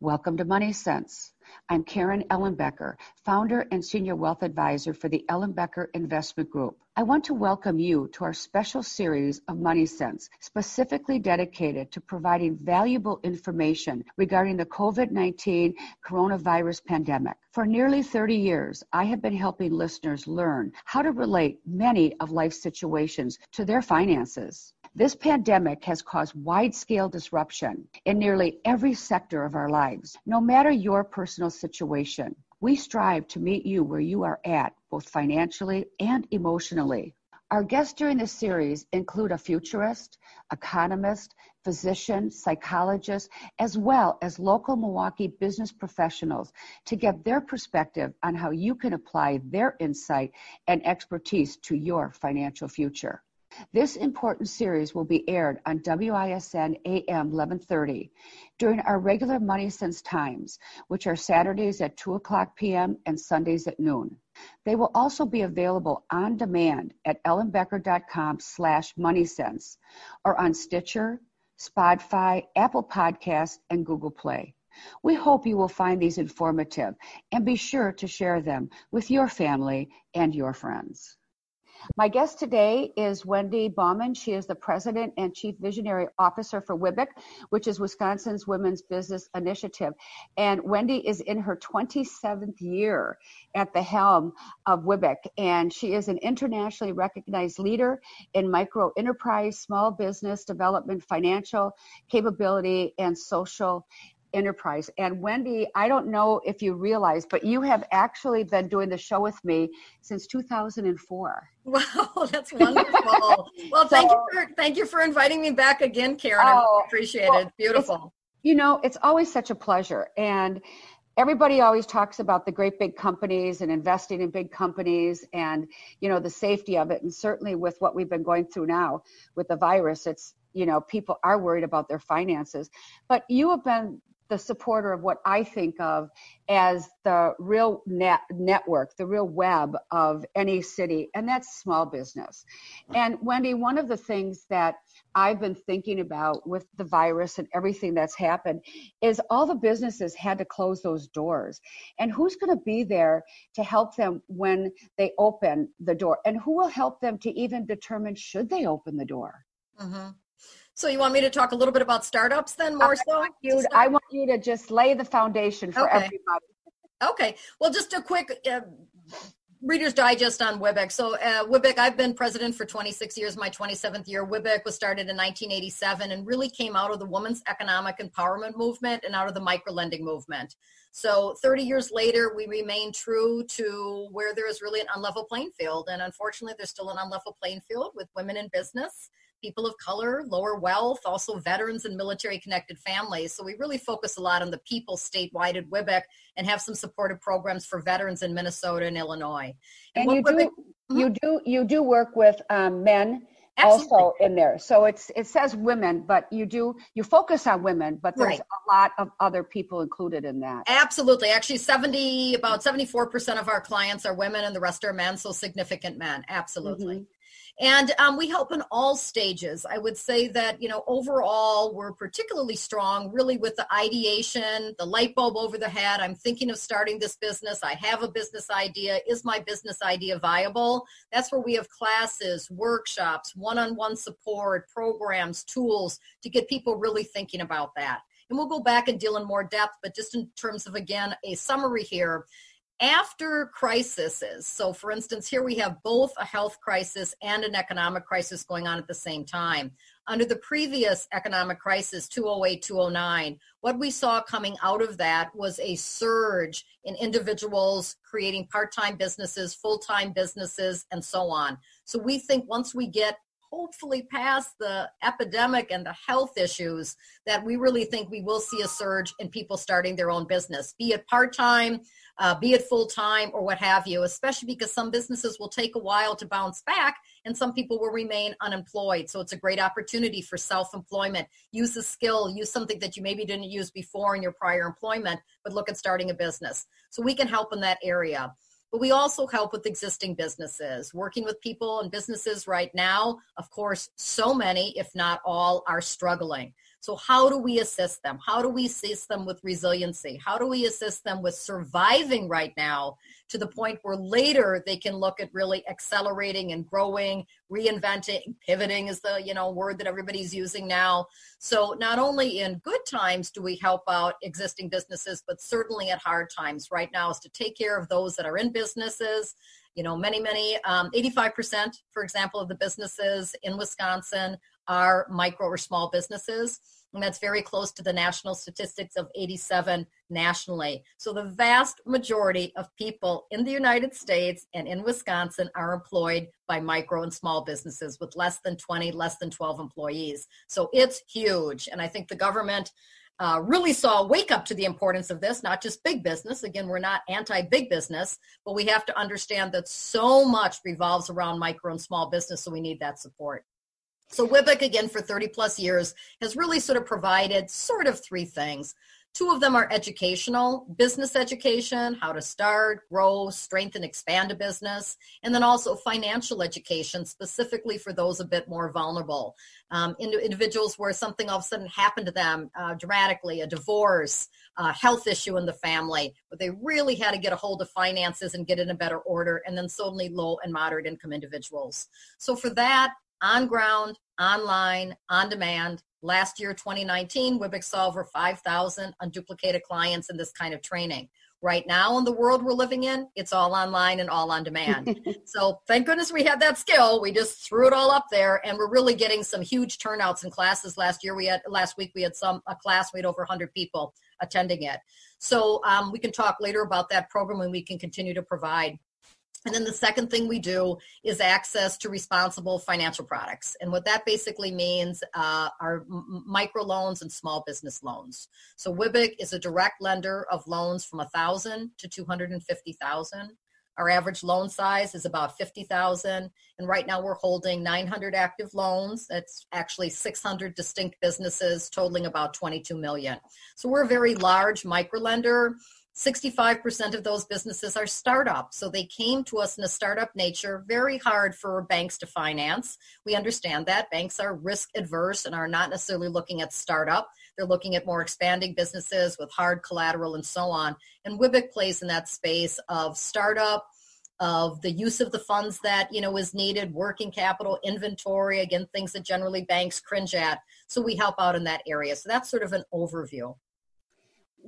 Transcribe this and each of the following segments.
Welcome to Money Sense. I'm Karen Ellenbecker, founder and senior wealth advisor for the Ellenbecker Investment Group. I want to welcome you to our special series of Money Sense, specifically dedicated to providing valuable information regarding the COVID 19 coronavirus pandemic. For nearly 30 years, I have been helping listeners learn how to relate many of life's situations to their finances. This pandemic has caused wide scale disruption in nearly every sector of our lives. No matter your personal situation, we strive to meet you where you are at, both financially and emotionally. Our guests during this series include a futurist, economist, physician, psychologist, as well as local Milwaukee business professionals to get their perspective on how you can apply their insight and expertise to your financial future. This important series will be aired on WISN AM 1130 during our regular Money Sense times, which are Saturdays at 2 o'clock p.m. and Sundays at noon. They will also be available on demand at ellenbecker.com slash moneysense or on Stitcher, Spotify, Apple Podcasts, and Google Play. We hope you will find these informative and be sure to share them with your family and your friends. My guest today is Wendy Baumann. She is the President and Chief Visionary Officer for WBIC, which is Wisconsin's Women's Business Initiative. And Wendy is in her 27th year at the helm of WBIC, and she is an internationally recognized leader in micro enterprise, small business development, financial capability, and social enterprise. And Wendy, I don't know if you realize, but you have actually been doing the show with me since 2004. Wow, that's wonderful. well, thank so, you for thank you for inviting me back again, Karen. Oh, I appreciate well, it. Beautiful. You know, it's always such a pleasure. And everybody always talks about the great big companies and investing in big companies and you know the safety of it and certainly with what we've been going through now with the virus it's you know people are worried about their finances but you have been the supporter of what I think of as the real net network, the real web of any city, and that's small business. And Wendy, one of the things that I've been thinking about with the virus and everything that's happened is all the businesses had to close those doors. And who's going to be there to help them when they open the door? And who will help them to even determine should they open the door? Mm-hmm. So you want me to talk a little bit about startups then more I so? Want you, I want you to just lay the foundation for okay. everybody. Okay. Well, just a quick uh, Reader's Digest on WBIC. So uh, WBIC, I've been president for 26 years, my 27th year. WBIC was started in 1987 and really came out of the women's economic empowerment movement and out of the microlending movement. So 30 years later, we remain true to where there is really an unlevel playing field. And unfortunately, there's still an unlevel playing field with women in business people of color, lower wealth, also veterans and military connected families. So we really focus a lot on the people statewide at WBIC and have some supportive programs for veterans in Minnesota and Illinois. And, and you do mm-hmm. you do you do work with um, men Absolutely. also in there. So it's it says women, but you do you focus on women, but there's right. a lot of other people included in that. Absolutely. Actually 70 about 74% of our clients are women and the rest are men, so significant men. Absolutely. Mm-hmm. And um, we help in all stages. I would say that, you know, overall, we're particularly strong really with the ideation, the light bulb over the head. I'm thinking of starting this business. I have a business idea. Is my business idea viable? That's where we have classes, workshops, one on one support, programs, tools to get people really thinking about that. And we'll go back and deal in more depth, but just in terms of, again, a summary here, after crises, so for instance, here we have both a health crisis and an economic crisis going on at the same time. Under the previous economic crisis, 208, 209, what we saw coming out of that was a surge in individuals creating part time businesses, full time businesses, and so on. So we think once we get hopefully past the epidemic and the health issues that we really think we will see a surge in people starting their own business, be it part time, uh, be it full time or what have you, especially because some businesses will take a while to bounce back and some people will remain unemployed. So it's a great opportunity for self employment. Use a skill, use something that you maybe didn't use before in your prior employment, but look at starting a business. So we can help in that area. But we also help with existing businesses, working with people and businesses right now. Of course, so many, if not all, are struggling. So how do we assist them? How do we assist them with resiliency? How do we assist them with surviving right now to the point where later they can look at really accelerating and growing, reinventing, pivoting is the, you know, word that everybody's using now. So not only in good times do we help out existing businesses, but certainly at hard times right now is to take care of those that are in businesses you know many many um, 85% for example of the businesses in wisconsin are micro or small businesses and that's very close to the national statistics of 87 nationally so the vast majority of people in the united states and in wisconsin are employed by micro and small businesses with less than 20 less than 12 employees so it's huge and i think the government uh, really saw a wake up to the importance of this, not just big business. Again, we're not anti big business, but we have to understand that so much revolves around micro and small business, so we need that support. So WIBIC, again, for 30 plus years, has really sort of provided sort of three things. Two of them are educational, business education, how to start, grow, strengthen, expand a business, and then also financial education, specifically for those a bit more vulnerable. Um, individuals where something all of a sudden happened to them uh, dramatically, a divorce, a health issue in the family, but they really had to get a hold of finances and get in a better order, and then suddenly low and moderate income individuals. So for that, on ground, online, on demand, Last year, 2019, WIBIC saw over 5,000 unduplicated clients in this kind of training. Right now, in the world we're living in, it's all online and all on demand. so thank goodness we had that skill. We just threw it all up there, and we're really getting some huge turnouts in classes. Last year, we had last week we had some a class we had over 100 people attending it. So um, we can talk later about that program, and we can continue to provide and then the second thing we do is access to responsible financial products. And what that basically means uh, are m- micro loans and small business loans. So WIBIC is a direct lender of loans from 1000 to 250,000. Our average loan size is about 50,000 and right now we're holding 900 active loans. That's actually 600 distinct businesses totaling about 22 million. So we're a very large micro lender 65% of those businesses are startups. So they came to us in a startup nature, very hard for banks to finance. We understand that. Banks are risk adverse and are not necessarily looking at startup. They're looking at more expanding businesses with hard collateral and so on. And WIBIC plays in that space of startup, of the use of the funds that you know is needed working capital inventory again things that generally banks cringe at so we help out in that area so that's sort of an overview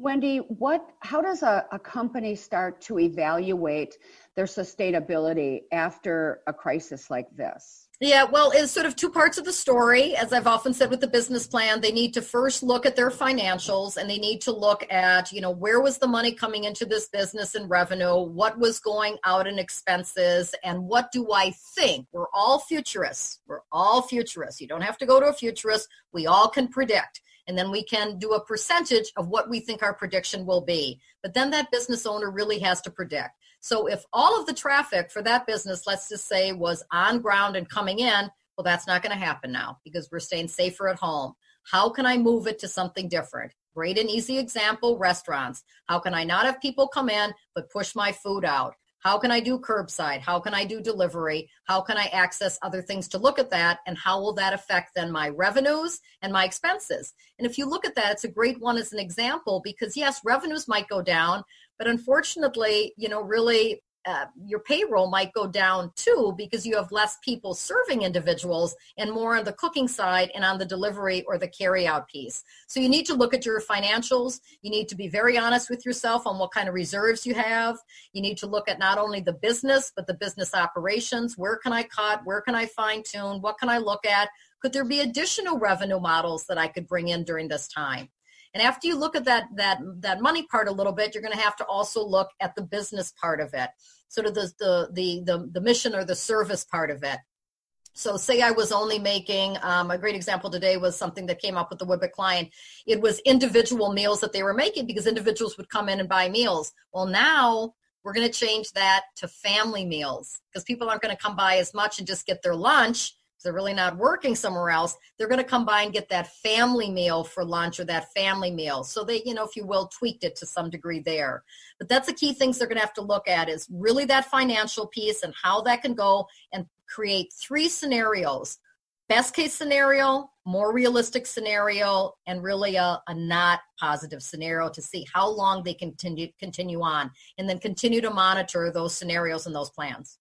Wendy, what how does a, a company start to evaluate their sustainability after a crisis like this? Yeah, well, it's sort of two parts of the story. As I've often said with the business plan, they need to first look at their financials and they need to look at, you know, where was the money coming into this business and revenue? What was going out in expenses? And what do I think? We're all futurists. We're all futurists. You don't have to go to a futurist. We all can predict and then we can do a percentage of what we think our prediction will be. But then that business owner really has to predict. So if all of the traffic for that business, let's just say, was on ground and coming in, well, that's not going to happen now because we're staying safer at home. How can I move it to something different? Great and easy example restaurants. How can I not have people come in but push my food out? How can I do curbside? How can I do delivery? How can I access other things to look at that? And how will that affect then my revenues and my expenses? And if you look at that, it's a great one as an example because yes, revenues might go down, but unfortunately, you know, really uh, your payroll might go down too because you have less people serving individuals and more on the cooking side and on the delivery or the carry out piece. So you need to look at your financials. You need to be very honest with yourself on what kind of reserves you have. You need to look at not only the business, but the business operations. Where can I cut? Where can I fine tune? What can I look at? Could there be additional revenue models that I could bring in during this time? And after you look at that that that money part a little bit, you're going to have to also look at the business part of it, sort of the the the the, the mission or the service part of it. So say I was only making um, a great example today was something that came up with the WIBIC client. It was individual meals that they were making because individuals would come in and buy meals. Well, now we're going to change that to family meals because people aren't going to come by as much and just get their lunch they're really not working somewhere else, they're going to come by and get that family meal for lunch or that family meal. So they, you know, if you will, tweaked it to some degree there. But that's the key things they're going to have to look at is really that financial piece and how that can go and create three scenarios best case scenario, more realistic scenario, and really a, a not positive scenario to see how long they continue continue on, and then continue to monitor those scenarios and those plans.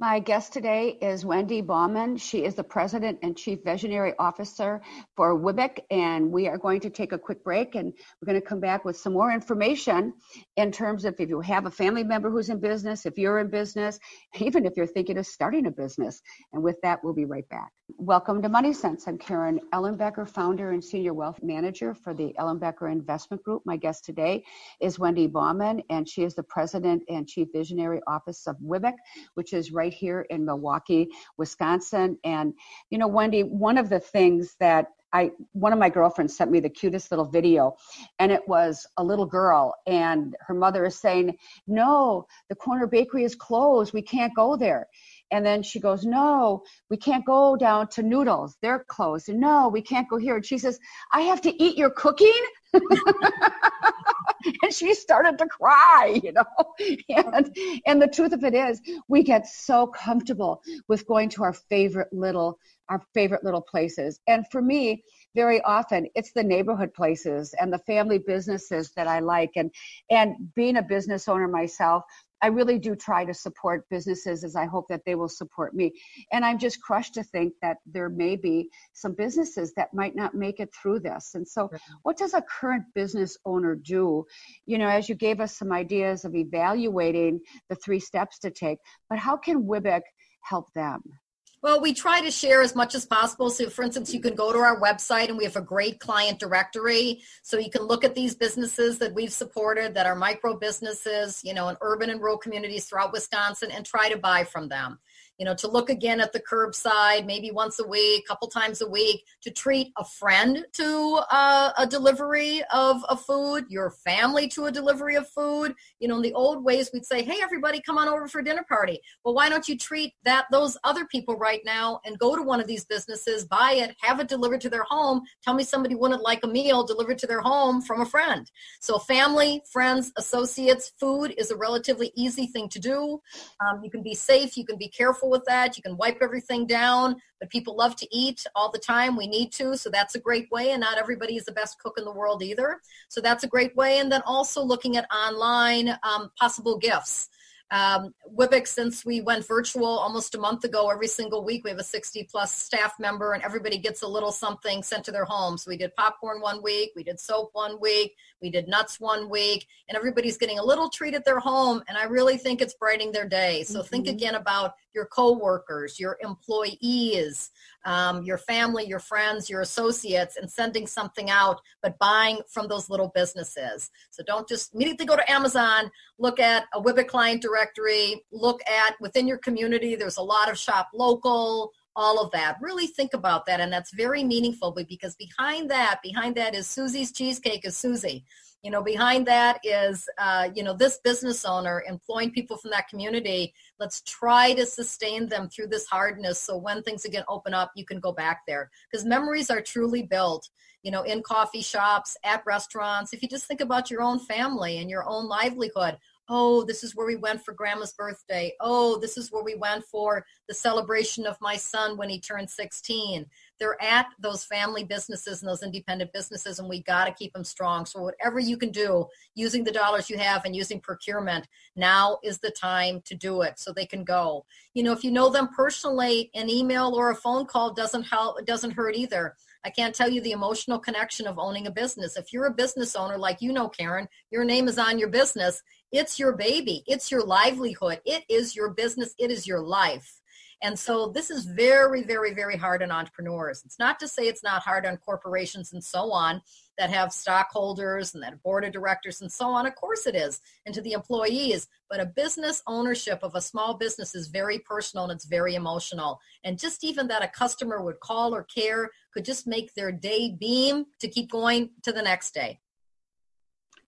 My guest today is Wendy Baumann. She is the President and Chief Visionary Officer for WBIC, and we are going to take a quick break and we're going to come back with some more information in terms of if you have a family member who's in business, if you're in business, even if you're thinking of starting a business. And with that, we'll be right back. Welcome to Money Sense. I'm Karen Ellenbecker, founder and senior wealth manager for the Ellenbecker Investment Group. My guest today is Wendy Baumann, and she is the President and Chief Visionary Office of WBIC, which is right right here in Milwaukee, Wisconsin. And, you know, Wendy, one of the things that I one of my girlfriends sent me the cutest little video and it was a little girl and her mother is saying, "No, the corner bakery is closed. We can't go there." And then she goes, No, we can't go down to Noodles. They're closed. No, we can't go here. And she says, I have to eat your cooking. and she started to cry, you know. And and the truth of it is, we get so comfortable with going to our favorite little our favorite little places. And for me, very often it's the neighborhood places and the family businesses that I like and and being a business owner myself, I really do try to support businesses as I hope that they will support me. And I'm just crushed to think that there may be some businesses that might not make it through this. And so, what does a current business owner do? You know, as you gave us some ideas of evaluating the three steps to take, but how can WBIC help them? Well, we try to share as much as possible. So, for instance, you can go to our website and we have a great client directory. So you can look at these businesses that we've supported that are micro businesses, you know, in urban and rural communities throughout Wisconsin and try to buy from them you know, to look again at the curbside, maybe once a week, a couple times a week, to treat a friend to uh, a delivery of a food, your family to a delivery of food. You know, in the old ways, we'd say, "Hey, everybody, come on over for dinner party." Well, why don't you treat that those other people right now and go to one of these businesses, buy it, have it delivered to their home? Tell me somebody wouldn't like a meal delivered to their home from a friend. So, family, friends, associates, food is a relatively easy thing to do. Um, you can be safe, you can be careful with that. You can wipe everything down, but people love to eat all the time. We need to, so that's a great way. And not everybody is the best cook in the world either. So that's a great way. And then also looking at online um, possible gifts. Um, WBIC, since we went virtual almost a month ago, every single week we have a 60 plus staff member and everybody gets a little something sent to their home. So we did popcorn one week, we did soap one week, we did nuts one week, and everybody's getting a little treat at their home. And I really think it's brightening their day. So mm-hmm. think again about your coworkers, your employees, um, your family, your friends, your associates, and sending something out, but buying from those little businesses. So don't just immediately go to Amazon, look at a WBIC client directory, look at within your community, there's a lot of shop local, all of that. Really think about that. And that's very meaningful because behind that, behind that is Susie's Cheesecake is Susie you know behind that is uh, you know this business owner employing people from that community let's try to sustain them through this hardness so when things again open up you can go back there. Because memories are truly built you know in coffee shops at restaurants. If you just think about your own family and your own livelihood oh, this is where we went for grandma's birthday. Oh, this is where we went for the celebration of my son when he turned 16. They're at those family businesses and those independent businesses, and we got to keep them strong. So, whatever you can do using the dollars you have and using procurement, now is the time to do it so they can go. You know, if you know them personally, an email or a phone call doesn't help, doesn't hurt either. I can't tell you the emotional connection of owning a business. If you're a business owner, like you know, Karen, your name is on your business it's your baby, it's your livelihood, it is your business, it is your life. And so this is very, very, very hard on entrepreneurs. It's not to say it's not hard on corporations and so on that have stockholders and that board of directors and so on. Of course it is, and to the employees. But a business ownership of a small business is very personal and it's very emotional. And just even that a customer would call or care could just make their day beam to keep going to the next day.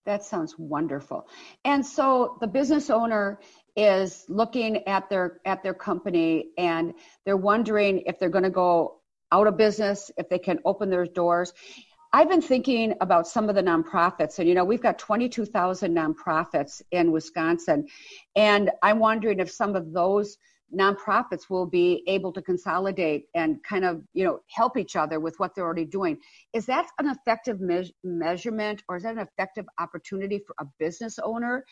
That sounds wonderful. And so the business owner is looking at their at their company and they're wondering if they're going to go out of business, if they can open their doors. I've been thinking about some of the nonprofits, and you know, we've got 22,000 nonprofits in Wisconsin, and I'm wondering if some of those nonprofits will be able to consolidate and kind of you know help each other with what they're already doing. Is that an effective me- measurement or is that an effective opportunity for a business owner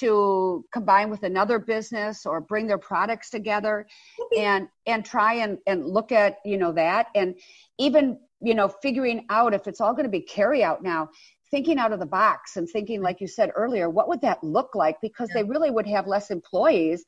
to combine with another business or bring their products together mm-hmm. and and try and and look at you know that? And even you know figuring out if it's all going to be carry out now thinking out of the box and thinking like you said earlier what would that look like? Because yeah. they really would have less employees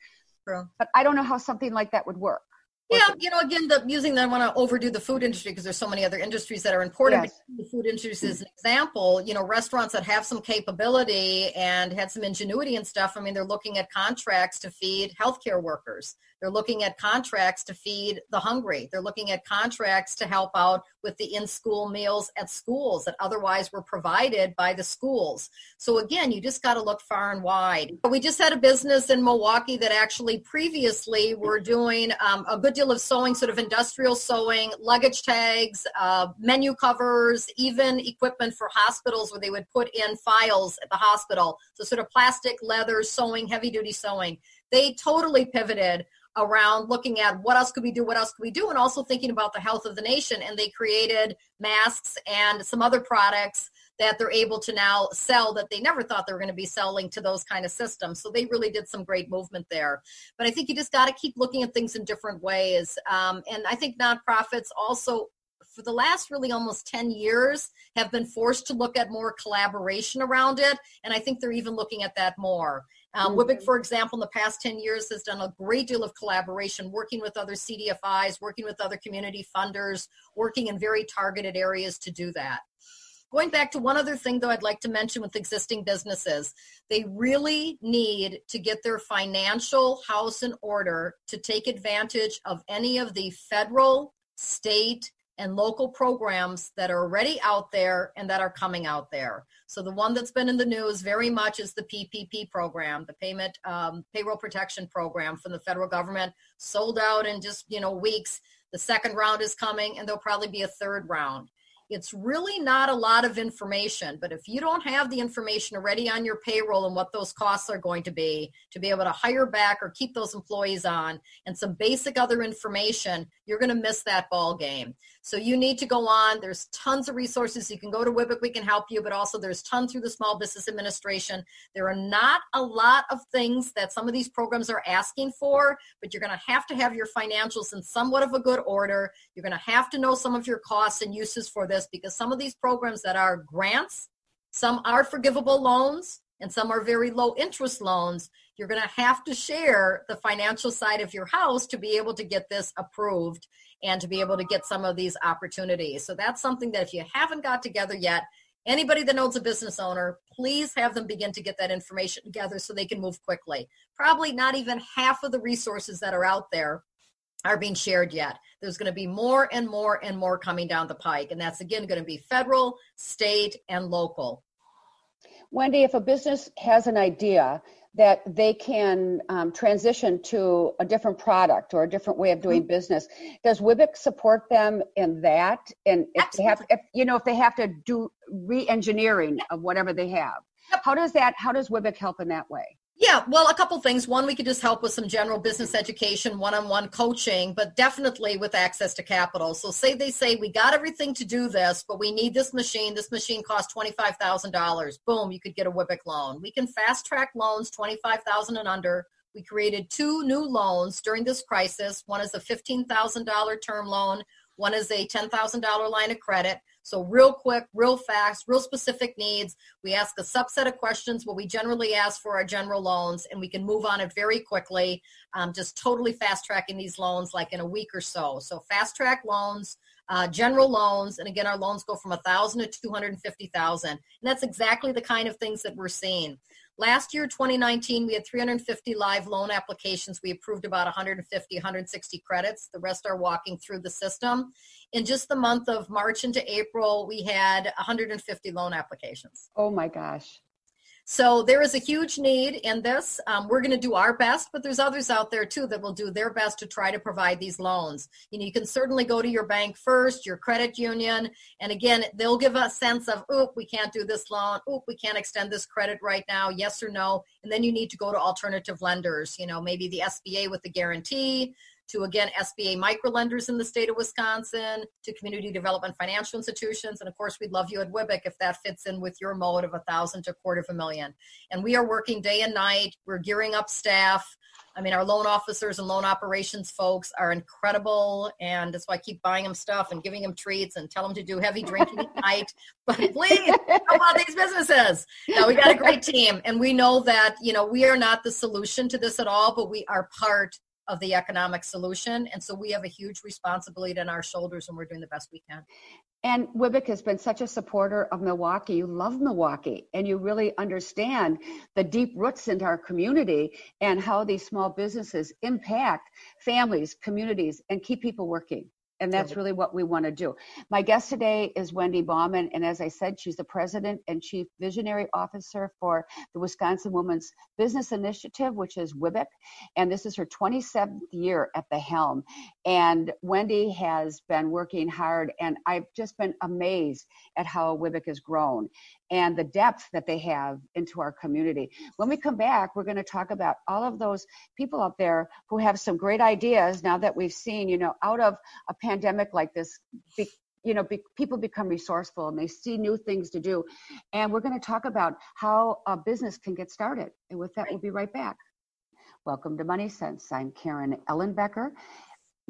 True. but i don't know how something like that would work yeah, you know, again, the using that I want to overdo the food industry because there's so many other industries that are important. Yes. the food industry is an example. You know, restaurants that have some capability and had some ingenuity and stuff. I mean, they're looking at contracts to feed healthcare workers. They're looking at contracts to feed the hungry. They're looking at contracts to help out with the in school meals at schools that otherwise were provided by the schools. So, again, you just got to look far and wide. We just had a business in Milwaukee that actually previously were doing um, a good deal of sewing, sort of industrial sewing, luggage tags, uh, menu covers, even equipment for hospitals where they would put in files at the hospital. So, sort of plastic, leather, sewing, heavy duty sewing. They totally pivoted around looking at what else could we do, what else could we do, and also thinking about the health of the nation. And they created masks and some other products that they're able to now sell that they never thought they were going to be selling to those kind of systems. So they really did some great movement there. But I think you just got to keep looking at things in different ways. Um, and I think nonprofits also for the last really almost 10 years have been forced to look at more collaboration around it and i think they're even looking at that more um, mm-hmm. for example, in the past 10 years has done a great deal of collaboration, working with other CDFIs, working with other community funders, working in very targeted areas to do that. Going back to one other thing, though, I'd like to mention with existing businesses, they really need to get their financial house in order to take advantage of any of the federal, state, and local programs that are already out there and that are coming out there. So the one that's been in the news very much is the PPP program, the payment um, payroll protection program from the federal government, sold out in just you know weeks. The second round is coming, and there'll probably be a third round. It's really not a lot of information, but if you don't have the information already on your payroll and what those costs are going to be to be able to hire back or keep those employees on and some basic other information, you're going to miss that ball game. So you need to go on. There's tons of resources. You can go to WBIC, we can help you, but also there's tons through the Small Business Administration. There are not a lot of things that some of these programs are asking for, but you're going to have to have your financials in somewhat of a good order. You're going to have to know some of your costs and uses for this because some of these programs that are grants, some are forgivable loans, and some are very low interest loans, you're going to have to share the financial side of your house to be able to get this approved and to be able to get some of these opportunities. So that's something that if you haven't got together yet, anybody that knows a business owner, please have them begin to get that information together so they can move quickly. Probably not even half of the resources that are out there are being shared yet. There's going to be more and more and more coming down the pike. And that's again going to be federal, state, and local. Wendy, if a business has an idea that they can um, transition to a different product or a different way of doing mm-hmm. business. Does WBIC support them in that? And if Absolutely. they have, if, you know, if they have to do re-engineering of whatever they have, how does that? How does WBIC help in that way? Yeah, well, a couple things. One, we could just help with some general business education, one on one coaching, but definitely with access to capital. So, say they say, we got everything to do this, but we need this machine. This machine costs $25,000. Boom, you could get a WBIC loan. We can fast track loans 25000 and under. We created two new loans during this crisis. One is a $15,000 term loan, one is a $10,000 line of credit. So, real quick, real fast, real specific needs. We ask a subset of questions, what we generally ask for our general loans, and we can move on it very quickly, um, just totally fast tracking these loans like in a week or so. So, fast track loans. Uh, general loans, and again, our loans go from a thousand to two hundred and fifty thousand, and that's exactly the kind of things that we're seeing. Last year, 2019, we had 350 live loan applications. We approved about 150, 160 credits. The rest are walking through the system. In just the month of March into April, we had 150 loan applications. Oh my gosh. So there is a huge need in this. Um, we're going to do our best, but there's others out there too that will do their best to try to provide these loans. You know, you can certainly go to your bank first, your credit union, and again, they'll give a sense of, oop, we can't do this loan, oop, we can't extend this credit right now, yes or no, and then you need to go to alternative lenders. You know, maybe the SBA with the guarantee to again SBA microlenders in the state of Wisconsin, to community development financial institutions, and of course we'd love you at WIBIC if that fits in with your mode of a thousand to a quarter of a million. And we are working day and night. We're gearing up staff. I mean, our loan officers and loan operations folks are incredible, and that's why I keep buying them stuff and giving them treats and tell them to do heavy drinking at night. But please, how about these businesses? Now we got a great team, and we know that you know we are not the solution to this at all, but we are part of the economic solution. And so we have a huge responsibility on our shoulders and we're doing the best we can. And WIBIC has been such a supporter of Milwaukee. You love Milwaukee and you really understand the deep roots into our community and how these small businesses impact families, communities, and keep people working. And that's really what we want to do. My guest today is Wendy Baumann. And as I said, she's the president and chief visionary officer for the Wisconsin Women's Business Initiative, which is WIBIC. And this is her 27th year at the helm. And Wendy has been working hard. And I've just been amazed at how WIBIC has grown and the depth that they have into our community. When we come back, we're going to talk about all of those people out there who have some great ideas now that we've seen, you know, out of a pandemic like this, be, you know, be, people become resourceful and they see new things to do. And we're going to talk about how a business can get started. And with that, we'll be right back. Welcome to Money Sense. I'm Karen Ellenbecker,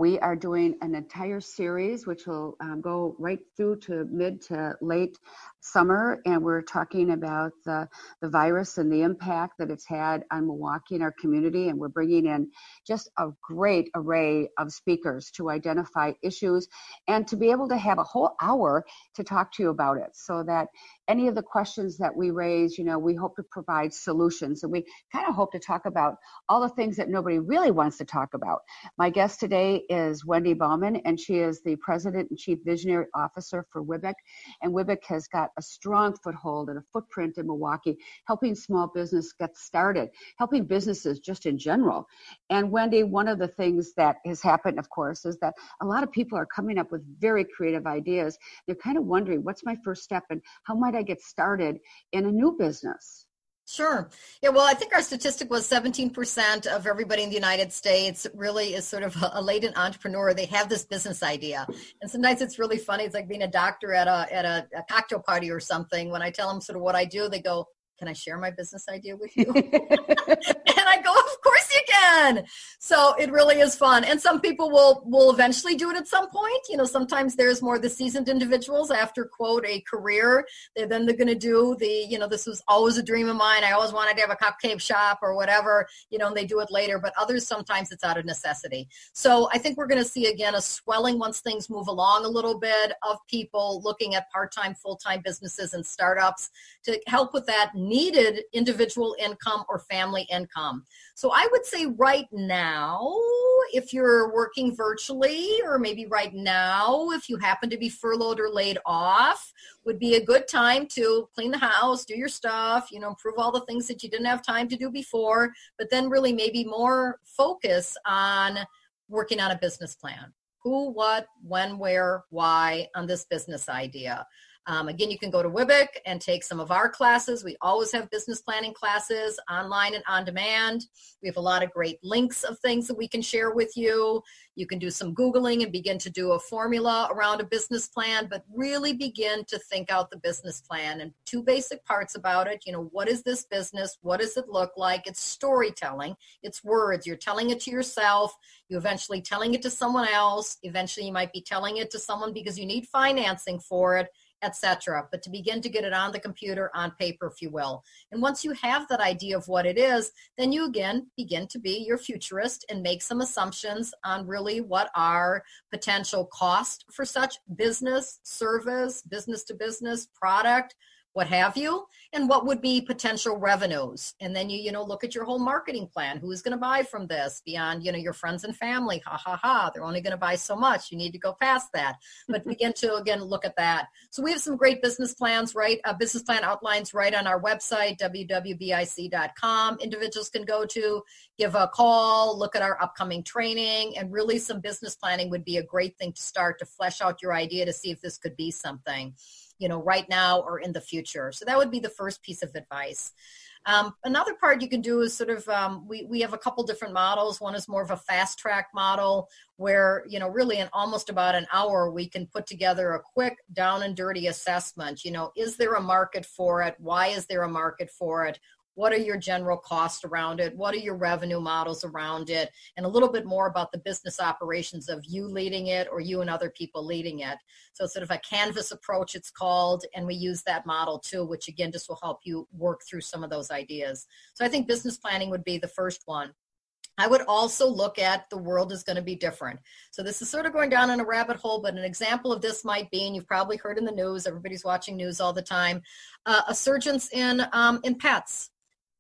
we are doing an entire series which will um, go right through to mid to late summer, and we're talking about the, the virus and the impact that it's had on Milwaukee and our community. And we're bringing in just a great array of speakers to identify issues and to be able to have a whole hour to talk to you about it so that any of the questions that we raise, you know, we hope to provide solutions. And we kind of hope to talk about all the things that nobody really wants to talk about. My guest today is Wendy Baumann, and she is the President and Chief Visionary Officer for WIBIC. And WIBIC has got a strong foothold and a footprint in Milwaukee, helping small business get started, helping businesses just in general. And Wendy, one of the things that has happened, of course, is that a lot of people are coming up with very creative ideas. They're kind of wondering, what's my first step and how might I get started in a new business? Sure. Yeah, well, I think our statistic was 17% of everybody in the United States really is sort of a, latent entrepreneur. They have this business idea. And sometimes it's really funny. It's like being a doctor at a at a, a cocktail party or something. When I tell them sort of what I do, they go, can I share my business idea with you? and I go, of course you can. So it really is fun. And some people will will eventually do it at some point. You know, sometimes there's more the seasoned individuals after quote a career. They're then they're gonna do the, you know, this was always a dream of mine. I always wanted to have a cupcake shop or whatever, you know, and they do it later. But others sometimes it's out of necessity. So I think we're gonna see again a swelling once things move along a little bit of people looking at part-time, full-time businesses and startups to help with that needed individual income or family income. So I would say right now, if you're working virtually, or maybe right now, if you happen to be furloughed or laid off, would be a good time to clean the house, do your stuff, you know, improve all the things that you didn't have time to do before, but then really maybe more focus on working on a business plan. Who, what, when, where, why on this business idea. Um, again, you can go to WIBIC and take some of our classes. We always have business planning classes online and on demand. We have a lot of great links of things that we can share with you. You can do some Googling and begin to do a formula around a business plan, but really begin to think out the business plan and two basic parts about it. You know, what is this business? What does it look like? It's storytelling, it's words. You're telling it to yourself, you eventually telling it to someone else. Eventually, you might be telling it to someone because you need financing for it etc. But to begin to get it on the computer, on paper, if you will. And once you have that idea of what it is, then you again begin to be your futurist and make some assumptions on really what are potential cost for such business, service, business to business, product, what have you and what would be potential revenues. And then you you know look at your whole marketing plan. Who's going to buy from this beyond you know your friends and family? Ha ha ha. They're only going to buy so much. You need to go past that. But begin to again look at that. So we have some great business plans right? A business plan outlines right on our website www.bic.com individuals can go to give a call look at our upcoming training and really some business planning would be a great thing to start to flesh out your idea to see if this could be something you know right now or in the future. So that would be the first piece of advice. Um, another part you can do is sort of um, we, we have a couple different models. One is more of a fast track model where you know really in almost about an hour we can put together a quick down and dirty assessment. You know is there a market for it? Why is there a market for it what are your general costs around it? What are your revenue models around it? And a little bit more about the business operations of you leading it or you and other people leading it. So sort of a canvas approach, it's called, and we use that model too, which again just will help you work through some of those ideas. So I think business planning would be the first one. I would also look at the world is going to be different. So this is sort of going down in a rabbit hole, but an example of this might be, and you've probably heard in the news, everybody's watching news all the time, uh, a surgence in um, in pets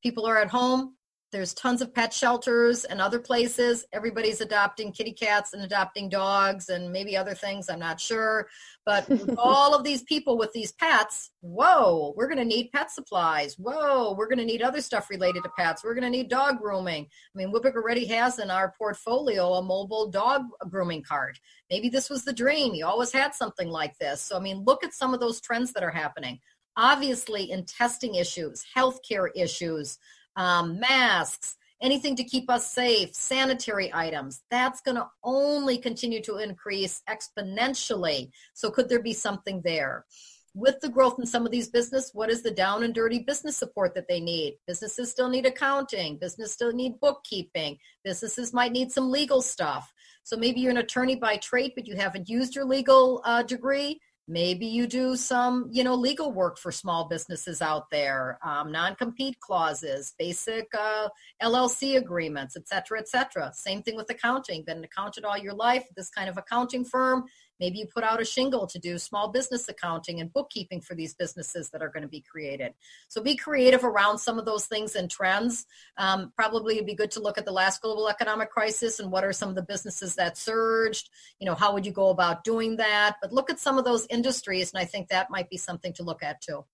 people are at home. There's tons of pet shelters and other places. Everybody's adopting kitty cats and adopting dogs and maybe other things i'm not sure. But all of these people with these pets whoa we're going to need pet supplies. Whoa we're going to need other stuff related to pets. We're going to need dog grooming. I mean WIBIC already has in our portfolio a mobile dog grooming cart. Maybe this was the dream. You always had something like this. So i mean look at some of those trends that are happening obviously in testing issues, healthcare issues, um, masks, anything to keep us safe, sanitary items, that's going to only continue to increase exponentially. So, could there be something there? With the growth in some of these business, what is the down and dirty business support that they need? Businesses still need accounting. Business still need bookkeeping. Businesses might need some legal stuff. So maybe you're an attorney by trade, but you haven't used your legal uh, degree maybe you do some you know legal work for small businesses out there um, non-compete clauses basic uh, llc agreements et cetera et cetera. Same thing with accounting. Been an accountant all your life this kind of accounting firm Maybe you put out a shingle to do small business accounting and bookkeeping for these businesses that are going to be created. So be creative around some of those things and trends. Um, probably it'd be good to look at the last global economic crisis and what are some of the businesses that surged. You know, how would you go about doing that? But look at some of those industries, and I think that might be something to look at too.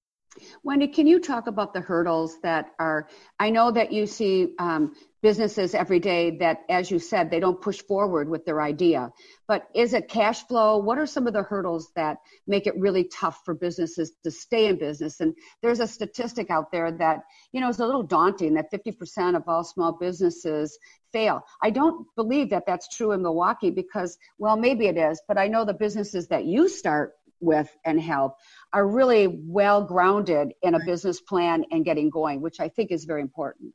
Wendy, can you talk about the hurdles that are? I know that you see um, businesses every day that, as you said, they don't push forward with their idea. But is it cash flow? What are some of the hurdles that make it really tough for businesses to stay in business? And there's a statistic out there that, you know, is a little daunting that 50% of all small businesses fail. I don't believe that that's true in Milwaukee because, well, maybe it is, but I know the businesses that you start with and help are really well grounded in a business plan and getting going, which I think is very important.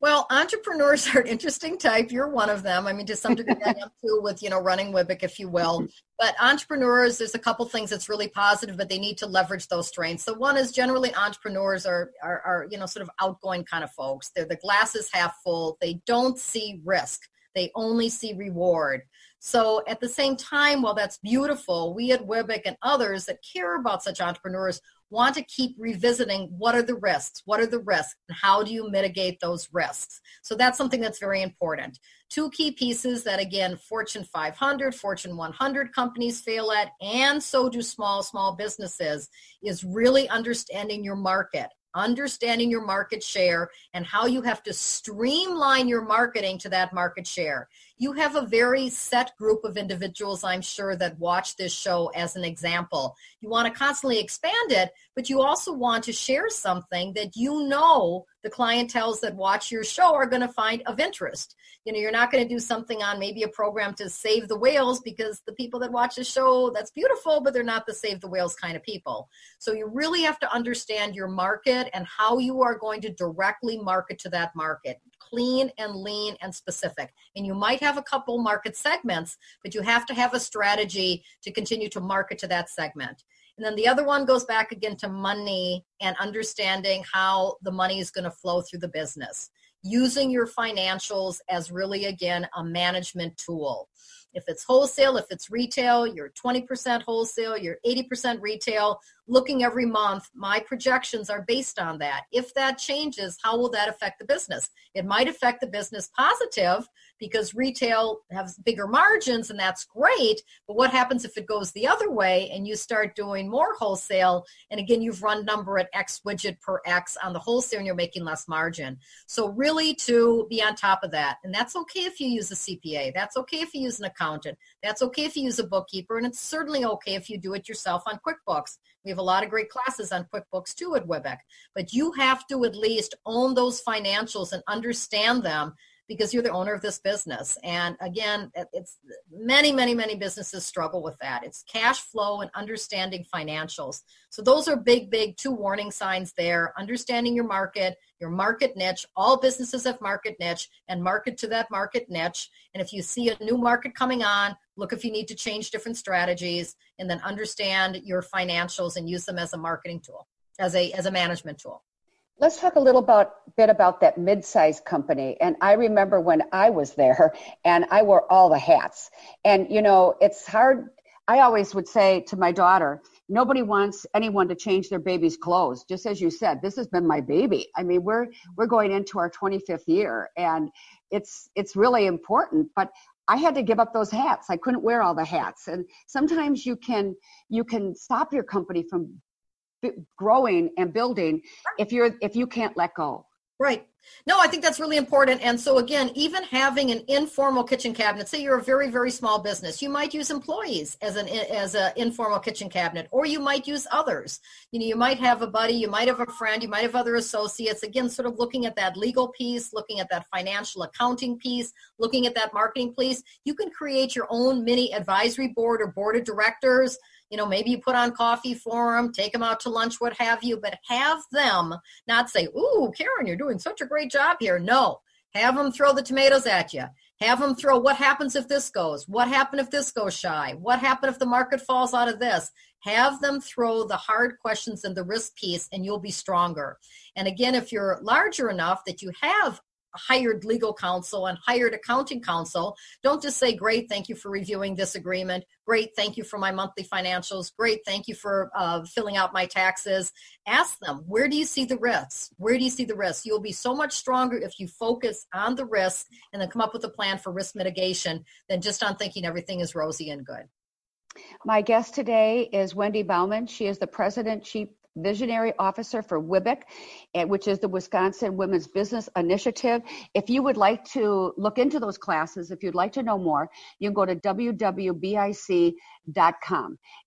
Well, entrepreneurs are an interesting type. You're one of them. I mean, to some degree, I am too, with you know running WIBIC, if you will. But entrepreneurs, there's a couple things that's really positive, but they need to leverage those strengths. So one is generally entrepreneurs are, are, are you know sort of outgoing kind of folks. They're the glasses half full. They don't see risk. They only see reward. So at the same time, while that's beautiful, we at WIBIC and others that care about such entrepreneurs want to keep revisiting what are the risks, what are the risks, and how do you mitigate those risks. So that's something that's very important. Two key pieces that again, Fortune 500, Fortune 100 companies fail at, and so do small, small businesses, is really understanding your market understanding your market share and how you have to streamline your marketing to that market share you have a very set group of individuals, I'm sure, that watch this show as an example. You want to constantly expand it, but you also want to share something that you know the clientels that watch your show are going to find of interest. You know, you're not going to do something on maybe a program to save the whales because the people that watch the show, that's beautiful, but they're not the save the whales kind of people. So you really have to understand your market and how you are going to directly market to that market clean and lean and specific. And you might have a couple market segments, but you have to have a strategy to continue to market to that segment. And then the other one goes back again to money and understanding how the money is going to flow through the business. Using your financials as really, again, a management tool. If it's wholesale, if it's retail, you're 20% wholesale, you're 80% retail. Looking every month, my projections are based on that. If that changes, how will that affect the business? It might affect the business positive because retail has bigger margins and that's great. But what happens if it goes the other way and you start doing more wholesale? And again, you've run number at X widget per X on the wholesale and you're making less margin. So really to be on top of that. And that's okay if you use a CPA. That's okay if you use an accountant. That's okay if you use a bookkeeper. And it's certainly okay if you do it yourself on QuickBooks. We have a lot of great classes on QuickBooks too at WIBIC. But you have to at least own those financials and understand them because you're the owner of this business. And again, it's many, many, many businesses struggle with that. It's cash flow and understanding financials. So those are big, big two warning signs there. Understanding your market, your market niche. All businesses have market niche and market to that market niche. And if you see a new market coming on, look if you need to change different strategies and then understand your financials and use them as a marketing tool, as a as a management tool. Let's talk a little about, bit about that mid-sized company. And I remember when I was there and I wore all the hats. And, you know, it's hard. I always would say to my daughter, nobody wants anyone to change their baby's clothes. Just as you said, this has been my baby. I mean, we're, we're going into our 25th year and it's, it's really important, but I had to give up those hats. I couldn't wear all the hats. And sometimes you can, you can stop your company from growing and building if you're if you can't let go. Right. No i think that's really important. And so again even having an informal kitchen cabinet say you're a very very small business you might use employees as an as an informal kitchen cabinet or you might use others. You know you might have a buddy you might have a friend you might have other associates. Again sort of looking at that legal piece looking at that financial accounting piece looking at that marketing piece. You can create your own mini advisory board or board of directors you know maybe you put on coffee for them take them out to lunch what have you but have them not say ooh karen you're doing such a great job here. No. Have them throw the tomatoes at you have them throw what happens if this goes? What happened if this goes shy? What happened if the market falls out of this? Have them throw the hard questions and the risk piece and you'll be stronger. And again if you're larger enough that you have hired legal counsel and hired accounting counsel. Don't just say, Great, thank you for reviewing this agreement. Great, thank you for my monthly financials. Great, thank you for uh, filling out my taxes. Ask them, Where do you see the risks? Where do you see the risks? You'll be so much stronger if you focus on the risk and then come up with a plan for risk mitigation than just on thinking everything is rosy and good. My guest today is Wendy Baumann. She is the president, chief Visionary Officer for WWBIC, eh, which is the Wisconsin Women's Business Initiative. If you would like to look into those classes, if you'd like to know more, you can go to www.bic.com.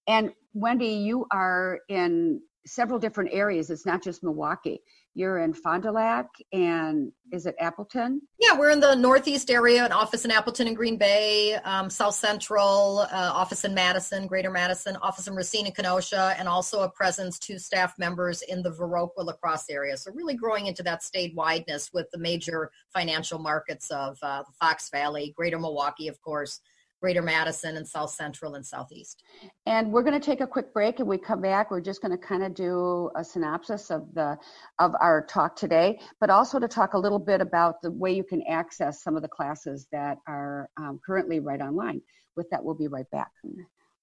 And Wendy, you are in several different areas. It's not just Milwaukee. You're in Fond du Lac and is it Appleton? Yeah, we're in the Northeast area, an office in Appleton and Green Bay, um, South Central, uh, office in Madison, Greater Madison, office in Racine and Kenosha, and also a presence, two staff members in the Viroqua La Crosse area. So really growing into that state wideness with the major financial markets of uh, the Fox Valley, Greater Milwaukee, of course, Greater Madison and South Central and Southeast. And we're going to take a quick break and we come back. We're just going to kind of do a synopsis of the of our talk today, but also to talk a little bit about the way you can access some of the classes that are um, currently right online. With that, we'll be right back.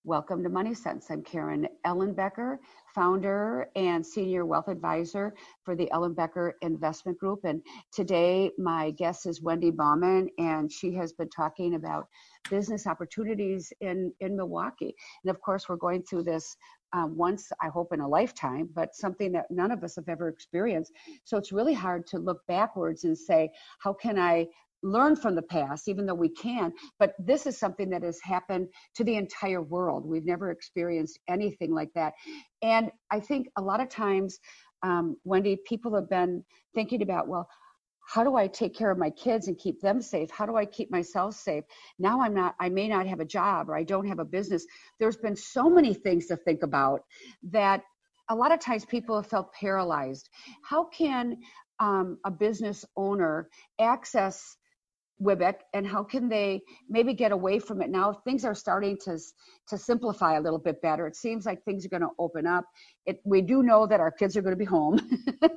Welcome to Money Sense. I'm Karen Ellenbecker, founder and senior wealth advisor for the Ellenbecker Investment Group. And today, my guest is Wendy Baumann, and she has been talking about business opportunities in, in Milwaukee. And of course, we're going through this um, once, I hope, in a lifetime, but something that none of us have ever experienced. So it's really hard to look backwards and say, how can I learn from the past, even though we can. But this is something that has happened to the entire world. We've never experienced anything like that. And I think a lot of times, um, Wendy, people have been thinking about, well, how do I take care of my kids and keep them safe? How do I keep myself safe? Now I'm not, I may not have a job or I don't have a business. There's been so many things to think about that a lot of times people have felt paralyzed. How can um, a business owner access WWBIC and how can they maybe get away from it now? Things are starting to to simplify a little bit better. It seems like things are going to open up. It, we do know that our kids are going to be home,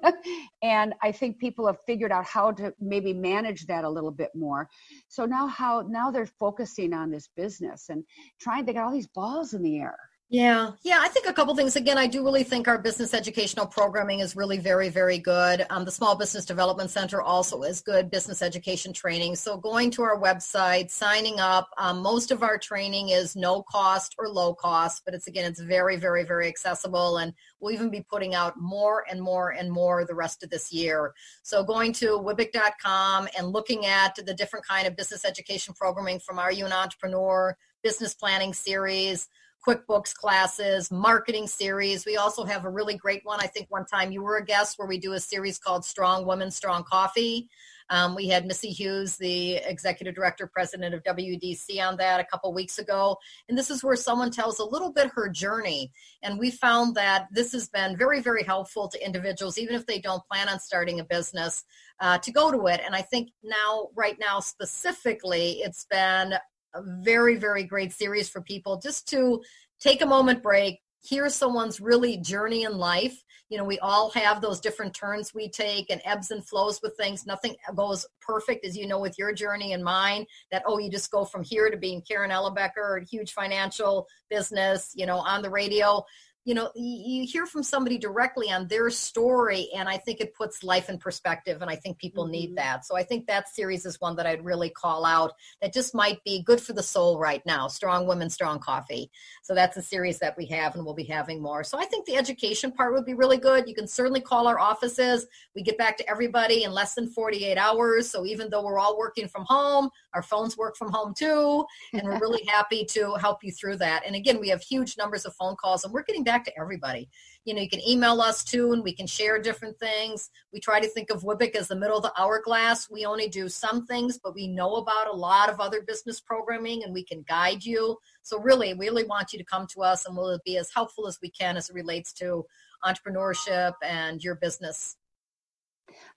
and I think people have figured out how to maybe manage that a little bit more. So now how now they're focusing on this business and trying. They got all these balls in the air. Yeah, yeah. I think a couple things. Again, I do really think our business educational programming is really very, very good. Um, the Small Business Development Center also is good business education training. So going to our website, signing up. Um, most of our training is no cost or low cost, but it's again, it's very, very, very accessible, and we'll even be putting out more and more and more the rest of this year. So going to wwbic.com and looking at the different kind of business education programming from our You an Entrepreneur business planning series QuickBooks classes, marketing series. We also have a really great one. I think one time you were a guest where we do a series called Strong Women, Strong Coffee. Um, we had Missy Hughes, the executive director, president of WEDC, on that a couple weeks ago. And this is where someone tells a little bit her journey. And we found that this has been very, very helpful to individuals, even if they don't plan on starting a business, uh, to go to it. And I think now, right now specifically, it's been a very, very great series for people just to take a moment break, hear someone's really journey in life. You know, we all have those different turns we take and ebbs and flows with things. Nothing goes perfect, as you know, with your journey and mine. That, oh, you just go from here to being Karen Ellenbecker, huge financial business, you know, on the radio you know you hear from somebody directly on their story and i think it puts life in perspective and i think people mm-hmm. need that. So i think that series is one that i'd really call out that just might be good for the soul right now strong women strong coffee. So that's a series that we have and we'll be having more. So i think the education part would be really good. You can certainly call our offices. We get back to everybody in less than 48 hours. So even though we're all working from home our phones work from home too and we're really happy to help you through that. And again we have huge numbers of phone calls and we're getting back to everybody. You know, you can email us too, and we can share different things. We try to think of WWBIC as the middle of the hourglass. We only do some things, but we know about a lot of other business programming, and we can guide you. So really, we really want you to come to us, and we'll be as helpful as we can as it relates to entrepreneurship and your business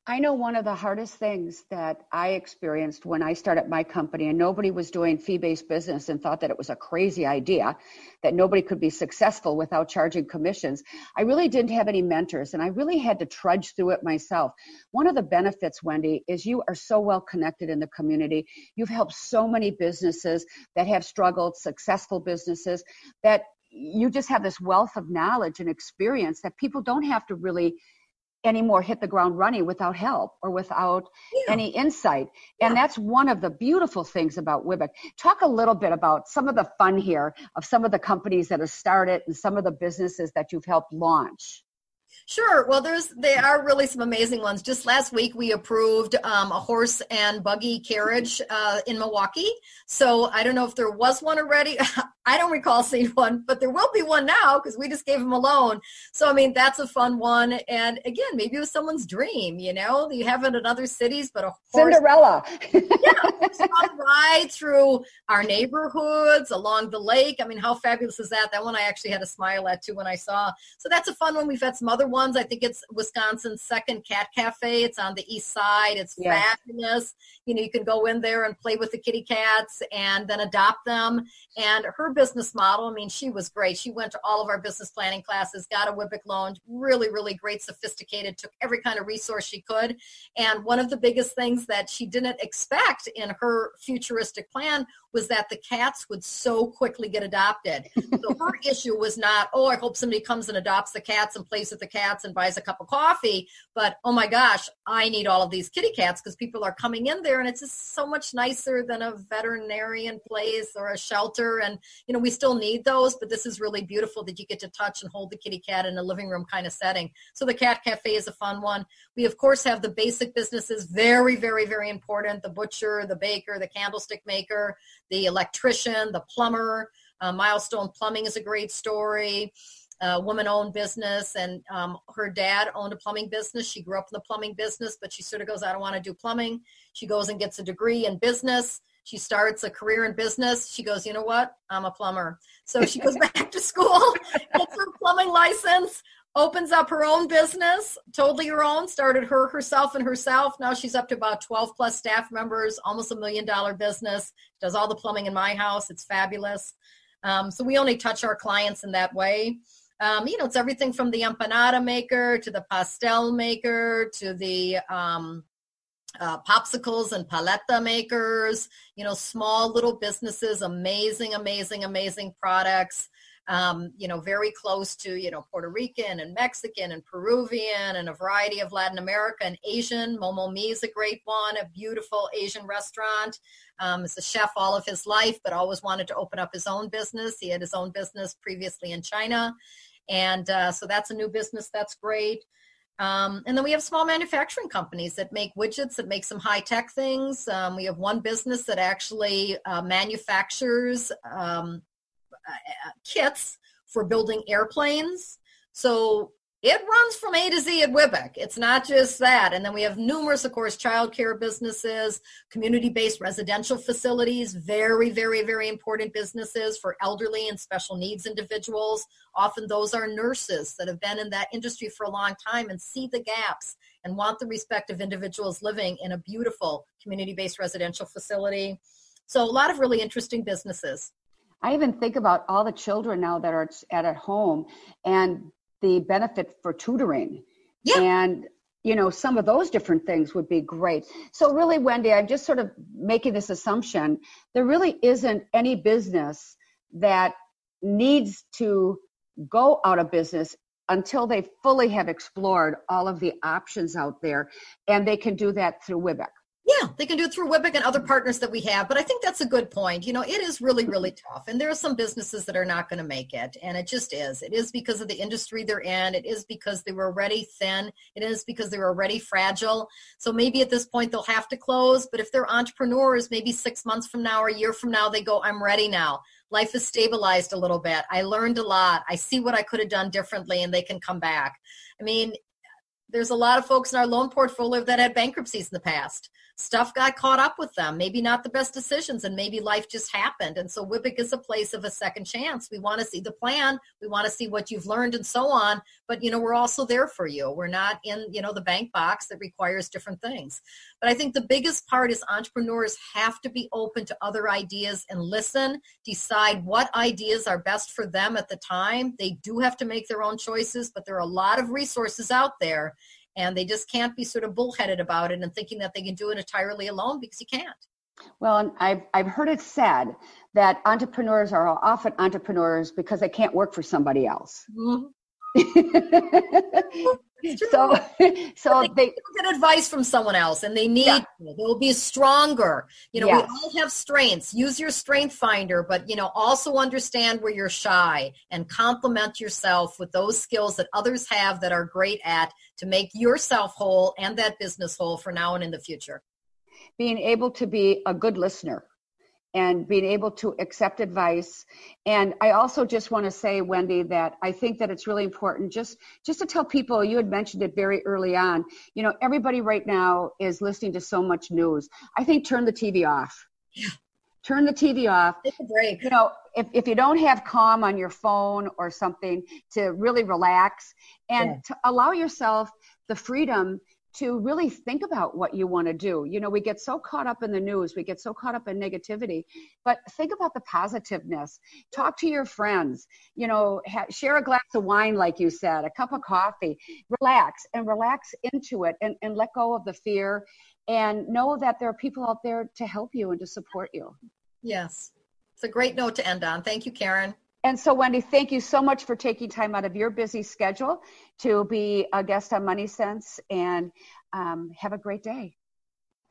I know one of the hardest things that I experienced when I started my company and nobody was doing fee based business and thought that it was a crazy idea, that nobody could be successful without charging commissions. I really didn't have any mentors and I really had to trudge through it myself. One of the benefits, Wendy, is you are so well connected in the community. You've helped so many businesses that have struggled, successful businesses, that you just have this wealth of knowledge and experience that people don't have to really anymore hit the ground running without help or without yeah. any insight. And yeah. that's one of the beautiful things about WWBIC. Talk a little bit about some of the fun here of some of the companies that have started and some of the businesses that you've helped launch. Sure. Well, there's there are really some amazing ones. Just last week, we approved um, a horse and buggy carriage uh, in Milwaukee. So I don't know if there was one already. I don't recall seeing one, but there will be one now because we just gave them a loan. So I mean, that's a fun one. And again, maybe it was someone's dream. You know, you have it in other cities, but a horse, Cinderella. yeah, fun ride through our neighborhoods along the lake. I mean, how fabulous is that? That one I actually had a smile at too when I saw. So that's a fun one. We've had some other ones. I think it's Wisconsin's second cat cafe. It's on the east side. It's yes. fabulous. You know, you can go in there and play with the kitty cats and then adopt them. And her business model, I mean, she was great. She went to all of our business planning classes, got a WWBIC loan, really, really great, sophisticated, took every kind of resource she could. And one of the biggest things that she didn't expect in her futuristic plan was that the cats would so quickly get adopted. So her issue was not, oh, I hope somebody comes and adopts the cats and plays with the cats and buys a cup of coffee, but oh my gosh, I need all of these kitty cats because people are coming in there and it's just so much nicer than a veterinarian place or a shelter. And, you know, we still need those, but this is really beautiful that you get to touch and hold the kitty cat in a living room kind of setting. So the cat cafe is a fun one. We, of course, have the basic businesses, very, very, very important the butcher, the baker, the candlestick maker the electrician, the plumber. Uh, Milestone Plumbing is a great story. A woman owned business, and um, her dad owned a plumbing business. She grew up in the plumbing business, but she sort of goes, I don't want to do plumbing. She goes and gets a degree in business. She starts a career in business. She goes, you know what? I'm a plumber. So she goes back to school, gets her plumbing license, opens up her own business, totally her own, started her herself and herself. Now she's up to about 12 plus staff members, almost a million dollar business, does all the plumbing in my house. It's fabulous. Um, so we only touch our clients in that way. Um, you know, it's everything from the empanada maker to the pastel maker to the um, uh, popsicles and paleta makers, you know, small little businesses, amazing, amazing, amazing products um, you know, very close to, you know, Puerto Rican and Mexican and Peruvian and a variety of Latin America and Asian. Momo Mee is a great one, a beautiful Asian restaurant. Um, is a chef all of his life, but always wanted to open up his own business. He had his own business previously in China. And uh, so that's a new business. That's great. Um, and then we have small manufacturing companies that make widgets that make some high tech things. Um, we have one business that actually uh, manufactures um, uh, kits for building airplanes. So it runs from A to Z at WWBIC. It's not just that. And then we have numerous, of course, childcare businesses, community-based residential facilities, very, very, very important businesses for elderly and special needs individuals. Often those are nurses that have been in that industry for a long time and see the gaps and want the respect of individuals living in a beautiful community-based residential facility. So a lot of really interesting businesses. I even think about all the children now that are at, at home and the benefit for tutoring. Yeah. And you know, some of those different things would be great. So really, Wendy, I'm just sort of making this assumption. There really isn't any business that needs to go out of business until they fully have explored all of the options out there. And they can do that through WWBIC. Yeah, they can do it through WWBIC and other partners that we have. But I think that's a good point. You know, it is really, really tough. And there are some businesses that are not going to make it. And it just is. It is because of the industry they're in. It is because they were already thin. It is because they were already fragile. So maybe at this point they'll have to close. But if they're entrepreneurs, maybe six months from now or a year from now, they go, I'm ready now. Life has stabilized a little bit. I learned a lot. I see what I could have done differently, and they can come back. I mean, there's a lot of folks in our loan portfolio that had bankruptcies in the past stuff got caught up with them. Maybe not the best decisions and maybe life just happened. And so WWBIC is a place of a second chance. We want to see the plan. We want to see what you've learned and so on. But you know we're also there for you. We're not in you know the bank box that requires different things. But i think the biggest part is entrepreneurs have to be open to other ideas and listen decide what ideas are best for them at the time. They do have to make their own choices but there are a lot of resources out there and they just can't be sort of bullheaded about it and thinking that they can do it entirely alone because you can't. Well, I've, I've heard it said that entrepreneurs are often entrepreneurs because they can't work for somebody else. Mm-hmm. so so they, they, get advice from someone else and they need yeah. they will be stronger. You know yes. we all have strengths. Use your strength finder but you know also understand where you're shy and complement yourself with those skills that others have that are great at to make yourself whole and that business whole for now and in the future. Being able to be a good listener and being able to accept advice and i also just want to say wendy that i think that it's really important just just to tell people you had mentioned it very early on you know everybody right now is listening to so much news i think turn the tv off yeah. turn the tv off Take a break. you know if, if you don't have calm on your phone or something to really relax and yeah. to allow yourself the freedom to really think about what you want to do. You know, we get so caught up in the news, we get so caught up in negativity, but think about the positiveness. Talk to your friends, you know, ha- share a glass of wine, like you said, a cup of coffee, relax and relax into it and, and let go of the fear and know that there are people out there to help you and to support you. Yes. It's a great note to end on. Thank you, Karen. And so, Wendy, thank you so much for taking time out of your busy schedule to be a guest on Money Sense and um, have a great day.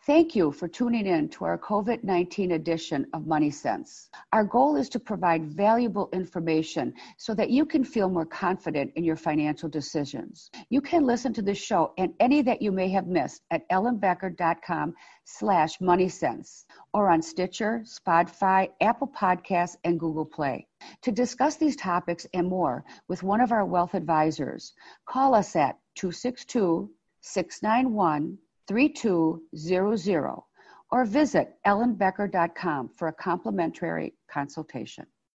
Thank you for tuning in to our COVID 19 edition of Money Sense. Our goal is to provide valuable information so that you can feel more confident in your financial decisions. You can listen to the show and any that you may have missed at ellenbecker.com slash money sense or on Stitcher, Spotify, Apple Podcasts, and Google Play. To discuss these topics and more with one of our wealth advisors, call us at 262 691 3200 or visit ellenbecker.com for a complimentary consultation.